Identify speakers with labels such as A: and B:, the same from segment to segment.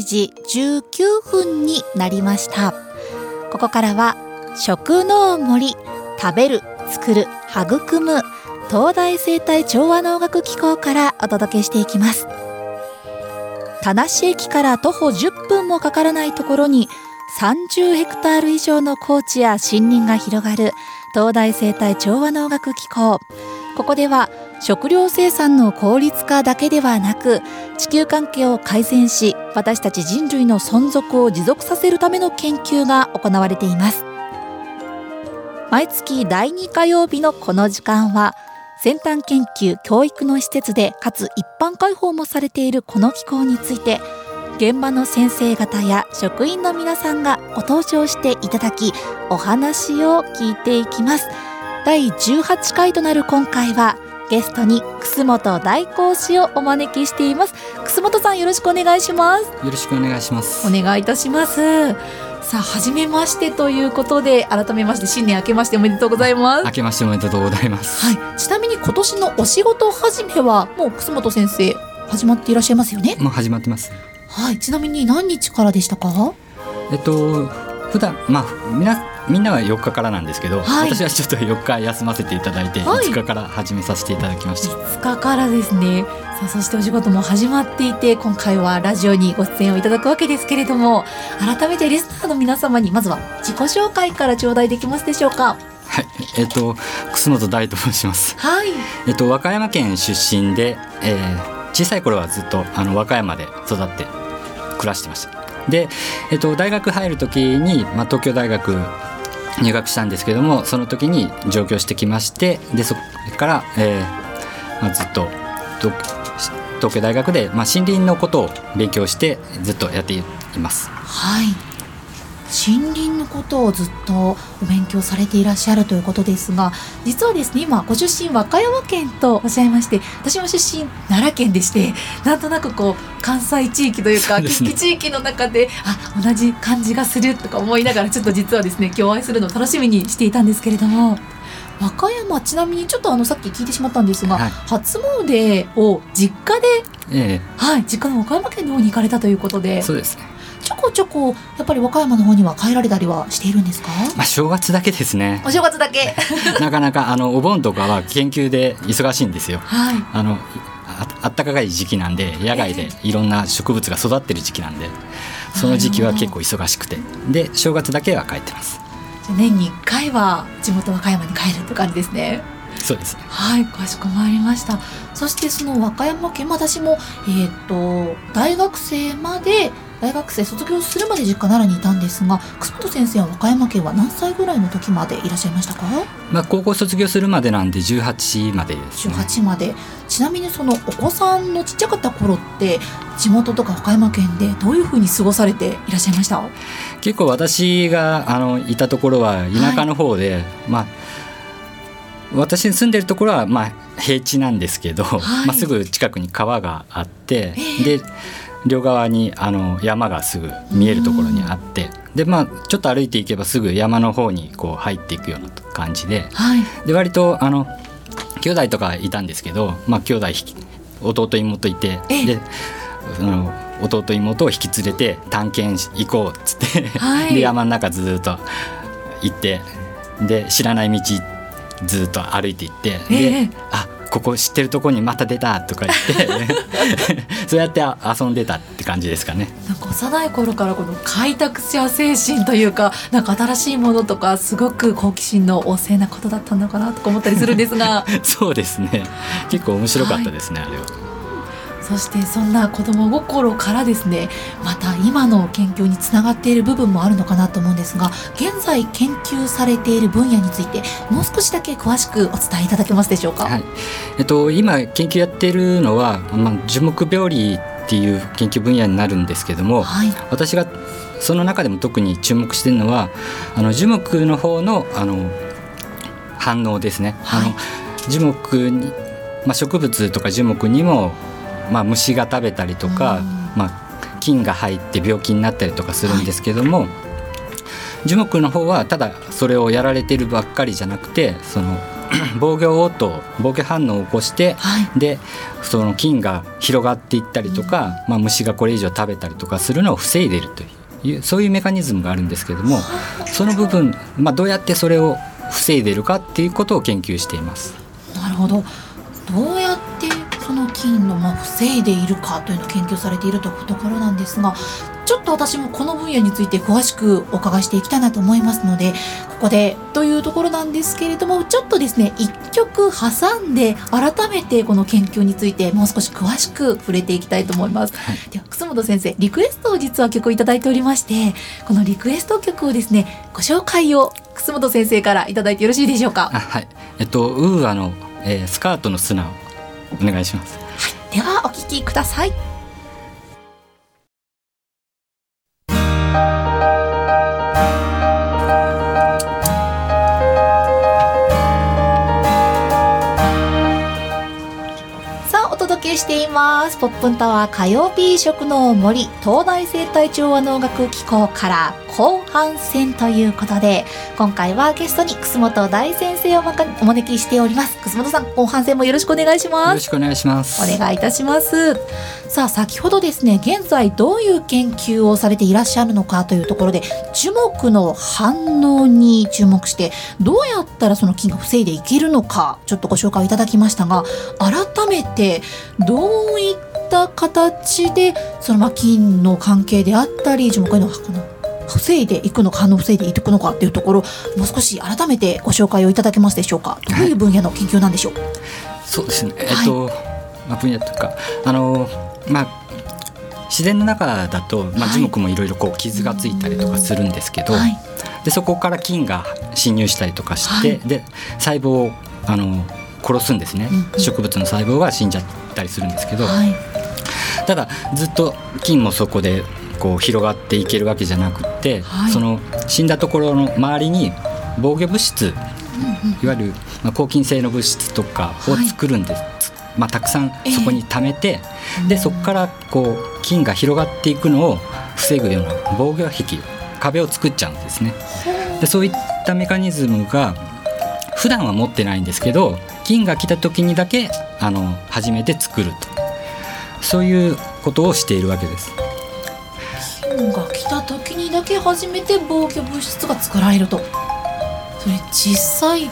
A: 11時19分になりました。ここからは食の森食べる作る育む東大生態調和能楽機構からお届けしていきます。田無駅から徒歩10分もかからないところに30ヘクタール以上の高地や森林が広がる東大生態調和能楽機構。ここでは食料生産の効率化だけではなく地球関係を改善し私たち人類の存続を持続させるための研究が行われています。毎月第2火曜日のこの時間は先端研究教育の施設でかつ一般開放もされているこの機構について現場の先生方や職員の皆さんがご登場していただきお話を聞いていきます。第18回となる今回はゲストに楠本大講師をお招きしています。楠本さんよろしくお願いします。よ
B: ろしくお願いします。
A: お願いいたします。さあ初めましてということで改めまして新年明けましておめでとうございます。
B: 明けましておめでとうございます。
A: はい。ちなみに今年のお仕事始めはもう楠本先生始まっていらっしゃいますよね？
B: もう始まってます。
A: はい。ちなみに何日からでしたか？
B: えっと普段まあみなみんなは4日からなんですけど、はい、私はちょっと4日休ませていただいて、はい、5日から始めさせていただきました
A: 5日からですねさあそしてお仕事も始まっていて今回はラジオにご出演をいただくわけですけれども改めてリスナーの皆様にまずは自己紹介から頂戴できますでしょうか
B: はい、えっ、ー、と楠本大と申します。
A: はい。
B: えっ、と和歌山県出身で、えー、小さい頃はずっとあの和歌山で育って暮らしてました。で、えっ、ー、と大学入る時にまあ東京大学入学したんですけどもその時に上京してきましてでそこから、えーまあ、ずっと東京大学で、まあ、森林のことを勉強してずっとやっています。
A: はい森林のことをずっとお勉強されていらっしゃるということですが実はですね今ご出身和歌山県とおっしゃいまして私も出身奈良県でしてなんとなくこう関西地域というか近畿、地域の中であ同じ感じがするとか思いながらちょっと実はですね今日お会いするのを楽しみにしていたんですけれども。和歌山ちなみにちょっとあのさっき聞いてしまったんですが、はい、初詣を実家で、
B: ええ、
A: はい実家の和歌山県の方に行かれたということで
B: そうですね
A: ちょこちょこやっぱり和歌山の方には帰られたりはしているんですか？
B: まあ正月だけですね。
A: お正月だけ。
B: なかなかあのお盆とかは研究で忙しいんですよ、
A: はい、
B: あのあったかい時期なんで野外でいろんな植物が育ってる時期なんで、えー、その時期は結構忙しくて。で正月だけは帰ってます。
A: 年に1回は地元和歌山に帰るって感じですね。
B: そうです。ね。
A: はい、かしこまりました。そしてその和歌山県、私もえっ、ー、と大学生まで大学生卒業するまで実家奈良にいたんですが楠本先生は和歌山県は何歳ぐらいの時までいらっしゃいましたか、
B: まあ、高校卒業するまでなんで18までです、ね、
A: 18まで。ちなみにそのお子さんのちっちゃかった頃って地元とか和歌山県でどういうふうに過ごされていらっしゃいました？
B: 結構私があのいたところは田舎の方で、はい、まあ私に住んでるところはまあ平地なんですけど、はい、まあ、すぐ近くに川があって、えー、で両側にあの山がすぐ見えるところにあって、でまあちょっと歩いていけばすぐ山の方にこう入っていくような感じで,、
A: はい、
B: で割とあの兄弟とかいたんですけど、まあ、兄弟弟妹いてであの弟妹を引き連れて探検行こうっつってはい、で山の中ずっと行ってで知らない道ずっと歩いていって、であここ知ってるとこにまた出たとか言って。そうやって遊んでたって感じですかね。
A: なんか幼い頃からこの開拓者精神というかなんか新しいものとかすごく好奇心の旺盛なことだったのかなとか思ったりするんですが。
B: そうですね。結構面白かったですね、はい、あれは。
A: そしてそんな子供心からですねまた今の研究につながっている部分もあるのかなと思うんですが現在研究されている分野についてもう少しだけ詳しくお伝えいただけますでしょうか、
B: はい。えっと、今研究やっているのは、まあ、樹木病理っていう研究分野になるんですけども、はい、私がその中でも特に注目しているのはあの樹木の方のあの反応ですね。はい、あの樹木にまあ、植物とか樹木にもまあ、虫が食べたりとか、まあ、菌が入って病気になったりとかするんですけども、はい、樹木の方はただそれをやられてるばっかりじゃなくてその 防御応答防御反応を起こして、はい、でその菌が広がっていったりとか、まあ、虫がこれ以上食べたりとかするのを防いでいるというそういうメカニズムがあるんですけどもその部分、まあ、どうやってそれを防いでいるかっていうことを研究しています。
A: なるほど。どうやってその菌のまあ防いでいるかというのを研究されているというところなんですがちょっと私もこの分野について詳しくお伺いしていきたいなと思いますのでここでというところなんですけれどもちょっとですね一曲挟んで改めてこの研究についてもう少し詳しく触れていきたいと思います、はい、では楠本先生リクエストを実は曲を頂いておりましてこのリクエスト曲をですねご紹介を楠本先生から頂いてよろしいでしょうか？
B: はい。えっとウーアの、えー、スカートの砂をお願いします、は
A: い、ではお聞きください。ます。ポップンタワー火曜日食の森東大生態調和能楽機構から後半戦ということで今回はゲストに楠本大先生をお招きしております。楠本さん後半戦もよろしくお願いします。
B: よろしくお願いします。
A: お願いいたします。さあ先ほどですね現在どういう研究をされていらっしゃるのかというところで樹木の反応に注目してどうやったらその菌が防いでいけるのかちょっとご紹介いただきましたが改めてどういった形でそのま菌の関係であったり樹木への防いでいくのか反応を防いでいくのかっていうところもう少し改めてご紹介をいただけますでしょうか。どういう分野の研究なんでしょう、はい、
B: そうですね。えっと、まあ、分野というかあのまあ自然の中だと、まあ、樹木もいろいろこう傷がついたりとかするんですけど、はい、でそこから菌が侵入したりとかして、はい、で細胞をあの殺すんですね、うん、植物の細胞が死んじゃったりするんですけど、はい、ただずっと菌もそこでこう広がっていけるわけじゃなくって、その死んだところの周りに防御物質、いわゆる、まあ、抗菌性の物質とかを作るんです、まあ、たくさんそこに溜めて、えー、でそこからこう菌が広がっていくのを防ぐような防御壁壁を作っちゃうんですね。でそういったメカニズムが普段は持ってないんですけど菌が来た時にだけあの初めて作ると。そういうことをしているわけです。
A: 菌が来た時にだけ初めて防御物質が作られると。それ実際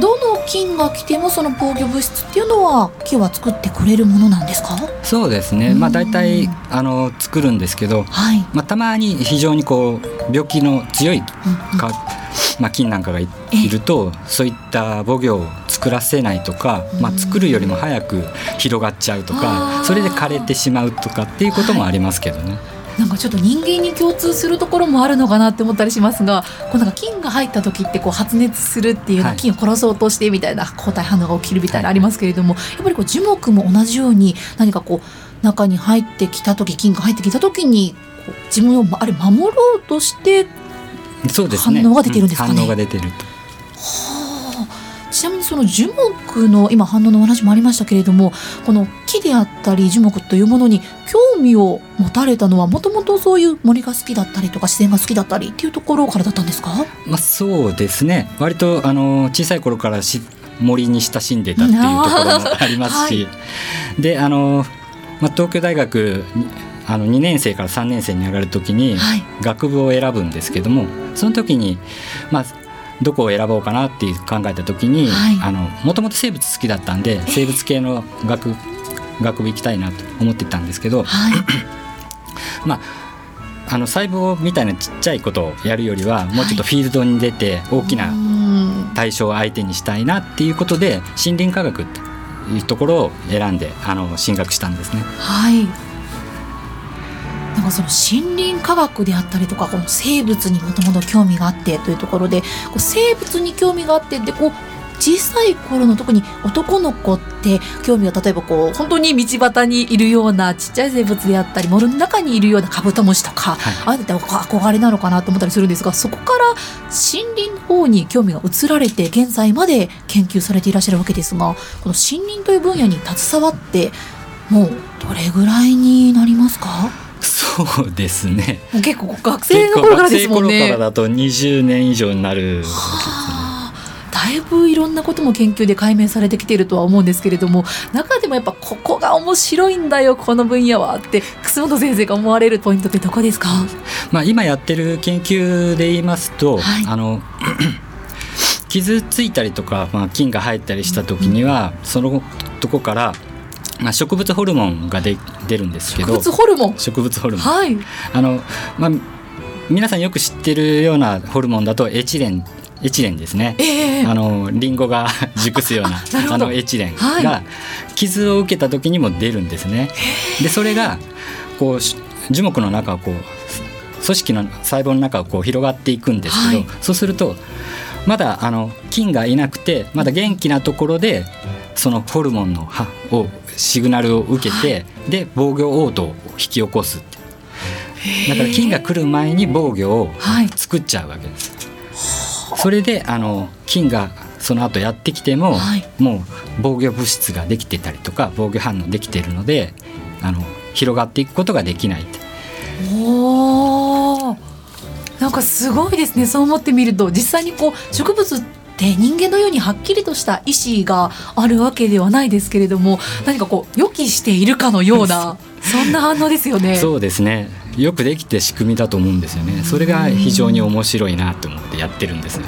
A: どの菌が来てもその防御物質っていうのは木は作ってくれるものなんですか？
B: そうですね。まあ大体あの作るんですけど、はい、まあ、たまに非常にこう病気の強いか、うんうん。まあ、菌なんかがいるとそういった母魚を作らせないとか、まあ、作るよりも早く広がっちゃうとかそれで枯れてしまうとかっていうこともありますけどね。はい
A: なんかちょっと人間に共通するところもあるのかなって思ったりしますがこうなんか菌が入った時ってこう発熱するっていう、はい、菌を殺そうとしてみたいな抗体反応が起きるみたいなありますけれども、はい、やっぱりこう樹木も同じように何かこう中に入ってきた時菌が入ってきた時にこう自分をあれ守ろうとして反応が出てるんですかね。
B: 反応が出てると。
A: はあ、ちなみにその樹木の今反応の話もありましたけれどもこの木であったり樹木というものに興味を持たれたのはもともとそういう森が好きだったりとか自然が好きだったりっていうところからだったんですか、
B: まあ、そうですね。割とあの小さい頃からし森に親しんでたっていうところもありますし、はい、であの、まあ、東京大学あの2年生から3年生に上がる時に学部を選ぶんですけども、その時に、まあ、どこを選ぼうかなって考えた時にもともと生物好きだったんで生物系の学学部行きたいなと思ってたんですけど、はい、まああの細胞みたいなちっちゃいことをやるよりはもうちょっとフィールドに出て大きな対象を相手にしたいなっていうことで森林科学っていうところを選んであの進学したんですね。
A: はいなんかその森林科学であったりとかこの生物にもともと興味があってというところでこう生物に興味があってでこう小さい頃の特に男の子って興味が例えばこう本当に道端にいるようなちっちゃい生物であったり森の中にいるようなカブトムシとか、はい、ああいうのって憧れなのかなと思ったりするんですがそこから森林の方に興味が移られて現在まで研究されていらっしゃるわけですがこの森林という分野に携わってもうどれぐらいになりますか？
B: そうですね。
A: 結構学生の頃からですもんね。
B: 学生頃からだと20年以上になる
A: だいいぶいろんなことも研究で解明されてきているとは思うんですけれども中でもやっぱここが面白いんだよこの分野はって楠本先生が思われるポイントってどこですか、
B: まあ、今やってる研究で言いますと、はい、あの 傷ついたりとか、まあ、菌が入ったりした時には、うん、そのとこからまあ、植物ホルモンがで出るんですけど。
A: 植物ホルモン？
B: 植物ホルモン、
A: はい、
B: あのまあ、皆さんよく知ってるようなホルモンだとエチレンエチレンですね、
A: えー、
B: あのリンゴが 熟すようなあのエチレンが傷を受けた時にも出るんですね。でそれがこう樹木の中をこう組織の細胞の中をこう広がっていくんですけど、はい、そうするとまだあの菌がいなくてまだ元気なところでそのホルモンのをシグナルを受けて、はい、で防御応答を引き起こすだから菌が来る前に防御を作っちゃうわけです。はい、それであの菌がその後やってきても、はい、もう防御物質ができてたりとか防御反応できているのであの広がっていくことができない
A: おなんかすごいですね。そう思ってみると実際にこう植物って人間のようにはっきりとした意思があるわけではないですけれども何かこう予期しているかのようなそんな反応ですよね。
B: そうですねよくできて仕組みだと思うんですよねそれが非常に面白いなと思ってやってるんです。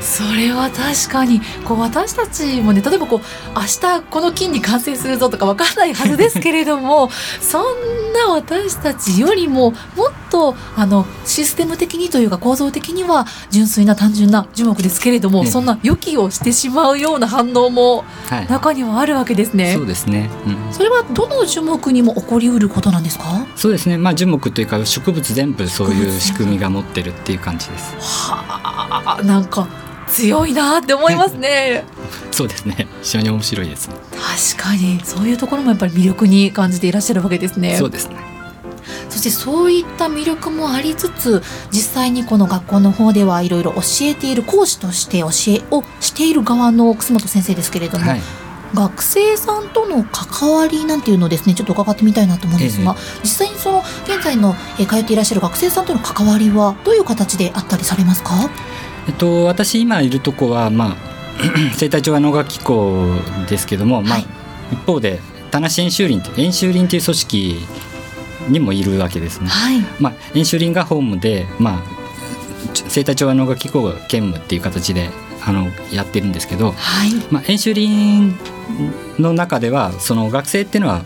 A: それは確かに。こう私たちもね例えばこう明日この菌に感染するぞとか分からないはずですけれども そんな私たちよりももっとあのシステム的にというか構造的には純粋な単純な樹木ですけれども、そんな予期をしてしまうような反応も中にはあるわけですね。
B: はい、そうですね、
A: うん、それはどの樹木にも起こりうることなんですか？
B: そうですね、まあ、樹木というか植物全部そういう仕組みが持ってるっていう感じです。
A: はあなんか強いなって思いますね。
B: そうですね。非常に面白いです。
A: 確かに。そういうところもやっぱり魅力に感じていらっしゃるわけですね。
B: そうですね。
A: そしてそういった魅力もありつつ実際にこの学校の方ではいろいろ教えている講師として教えをしている側の楠本先生ですけれども、はい、学生さんとの関わりなんていうのをですねちょっと伺ってみたいなと思うんですが、ええ、実際にその現在の、え通っていらっしゃる学生さんとの関わりはどういう形であったりされますか？
B: えっと、私今いるとこは、まあ、生態調和農学機構ですけども、まあ、一方で田無演習林演習林という組織にもいるわけですね。
A: はい、
B: まあ、演習林がホームで、まあ、生態調和農学機構が兼務っていう形であのやってるんですけど、
A: はい、
B: まあ、演習林の中ではその学生っていうのは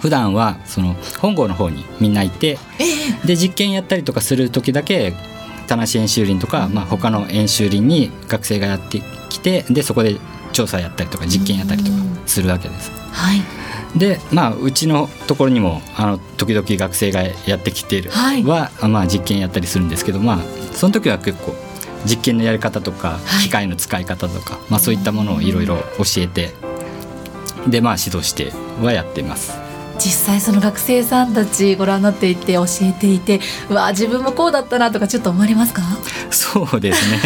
B: 普段はその本郷の方にみんないて、
A: え
B: ー、で実験やったりとかする時だけ田無演習林とか、まあ、他の演習林に学生がやってきてでそこで調査やったりとか実験やったりとかするわけです。
A: はい。
B: でまあうちのところにもあの時々学生がやってきてるは、はい、まあ、実験やったりするんですけどまあその時は結構実験のやり方とか機械の使い方とか、はい、まあ、そういったものをいろいろ教えてでまあ指導してはやっています。
A: 実際その学生さんたちご覧になっていて教えていてうわ自分もこうだったなとかちょっと思われますか？
B: そうですね。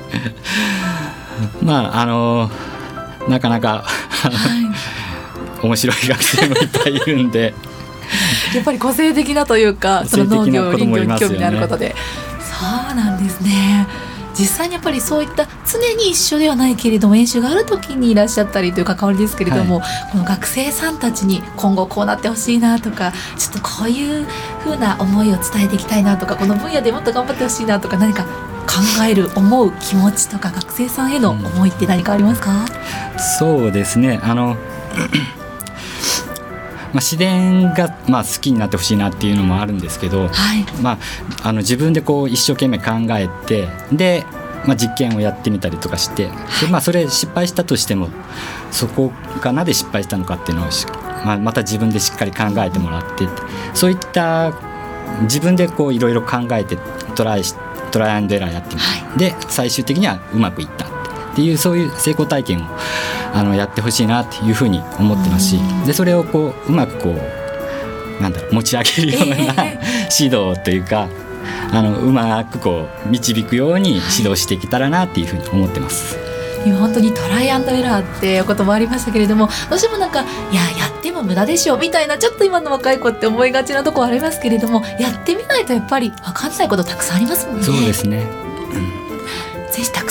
B: まああのなかなか、はい、面白い学生もいっぱいいるんで。
A: やっぱり個性的なというかその農業林業に興味のあることで、そうなんですね実際にやっぱりそういった常に一緒ではないけれども演習がある時にいらっしゃったりという関わりですけれども、はい、この学生さんたちに今後こうなってほしいなとかちょっとこういうふうな思いを伝えていきたいなとかこの分野でもっと頑張ってほしいなとか何か考える思う気持ちとか学生さんへの思いって何かありますか、
B: うん、そうですね。あのまあ、自然がまあ好きになってほしいなっていうのもあるんですけど、
A: はい。
B: まあ、あの自分でこう一生懸命考えてで、まあ、実験をやってみたりとかしてで、まあ、それ失敗したとしてもそこがなぜ失敗したのかっていうのをまあ、また自分でしっかり考えてもらってそういった自分でこういろいろ考えてトライしトライアンドエラーやってみて、はい、で最終的にはうまくいったっていうそういう成功体験をあのやってほしいなっていうふうに思ってますしでそれをこううまくこうなんだろう持ち上げるような、えー、指導というかあのうまくこう導くように指導していけたらなっていうふうに思ってます。
A: 今本当にトライアンドエラーってお言葉ありましたけれどもどうしてもなんかいややっても無駄でしょみたいなちょっと今の若い子って思いがちなとこありますけれどもやってみないとやっぱり分かんないことたくさんありますもんね。
B: そうですね、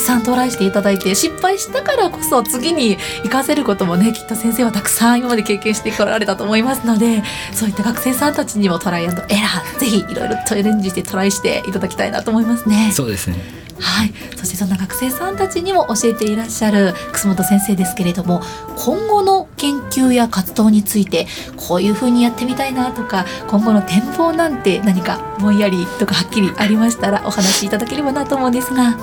A: さんトライしていただいて失敗したからこそ次に活かせることもねきっと先生はたくさん今まで経験してこられたと思いますのでそういった学生さんたちにもトライアンドエラーぜひいろいろチャレンジしてトライしていただきたいなと思いますね。
B: そうですね
A: はい、そしてそんな学生さんたちにも教えていらっしゃる楠本先生ですけれども今後の研究や活動についてこういうふうにやってみたいなとか今後の展望なんて何かぼんやりとかはっきりありましたらお話しいただければなと思うんですが。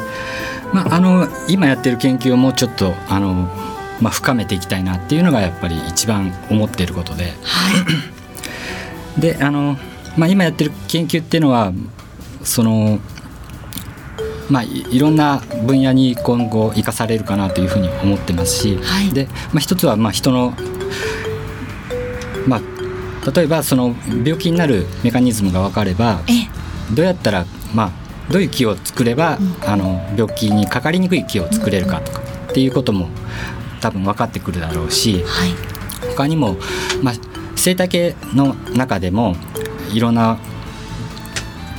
B: まあ、あの今やってる研究をもうちょっとあの、まあ、深めていきたいなっていうのがやっぱり一番思っていることで。はい、であの、まあ、今やってる研究っていうのはそのまあ、いろんな分野に今後生かされるかなというふうに思ってますし、はい、でまあ、一つはまあ人の、まあ、例えばその病気になるメカニズムが分かればどうやったら、まあ、どういう気を作れば、うん、あの病気にかかりにくい気を作れるかとかっていうことも多分分かってくるだろうし、はい、他にも、まあ、生態系の中でもいろんな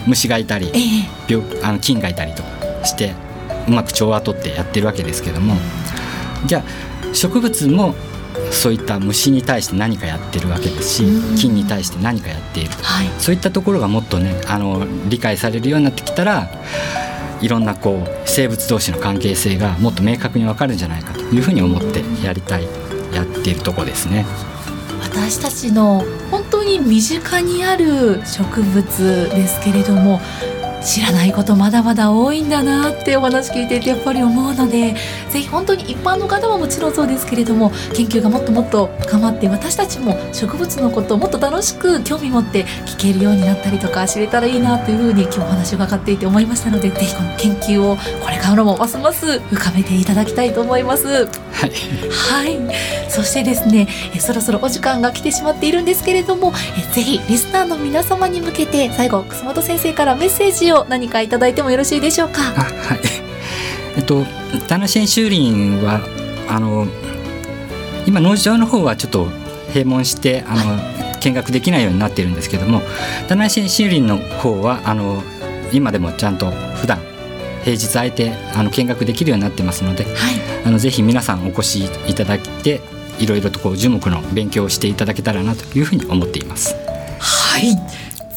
B: 虫がいたり、え病あの菌がいたりとかしてうまく調和をとってやってるわけですけどもじゃあ植物もそういった虫に対して何かやってるわけですし菌に対して何かやっている、はい、そういったところがもっとねあの理解されるようになってきたらいろんなこう生物同士の関係性がもっと明確に分かるんじゃないかというふうに思ってやりたいやっているとこですね。
A: 私たちの本当に身近にある植物ですけれども知らないことまだまだ多いんだなってお話聞いていてやっぱり思うのでぜひ本当に一般の方はもちろんそうですけれども研究がもっともっと深まって私たちも植物のことをもっと楽しく興味持って聞けるようになったりとか知れたらいいなというふうに今日お話を伺っていて思いましたのでぜひこの研究をこれからもますます深めていただきたいと思います。はい、はい、そしてですねえそろそろお時間が来てしまっているんですけれどもえぜひリスナーの皆様に向けて最後楠本先生からメッセージをを何かいただいてもよろしいでしょうか？
B: はい。えっと棚新修林はあの今農場の方はちょっと閉門してあの、はい、見学できないようになっているんですけども棚新修林の方はあの今でもちゃんと普段平日空いてあの見学できるようになってますので、はい、あのぜひ皆さんお越しいただいていろいろとこう樹木の勉強をしていただけたらなというふうに思っています。
A: はい。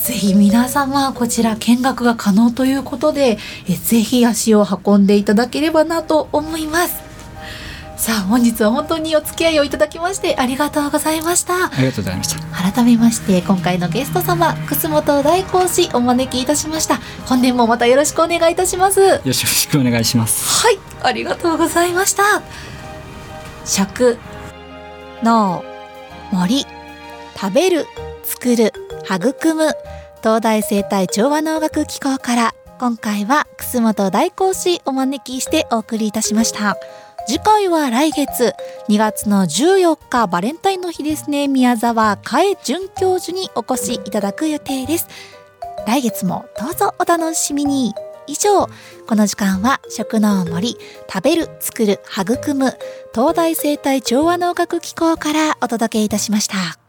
A: ぜひ皆様こちら見学が可能ということでえぜひ足を運んでいただければなと思いますさあ本日は本当にお付き合いをいただきましてありがとうございました。
B: ありがとうございました。
A: 改めまして今回のゲスト様楠本大講師お招きいたしました。本年もまたよろしくお願いいたします。よ
B: ろしくお願いします。
A: はいありがとうございました。食農森食べる作る育む東大生態調和能楽機構から今回は楠本大講師お招きしてお送りいたしました次回は来月。2月の14日バレンタインの日ですね。宮沢かえ准教授にお越しいただく予定です。来月もどうぞお楽しみに。以上この時間は食の森食べる作る育む東大生態調和能楽機構からお届けいたしました。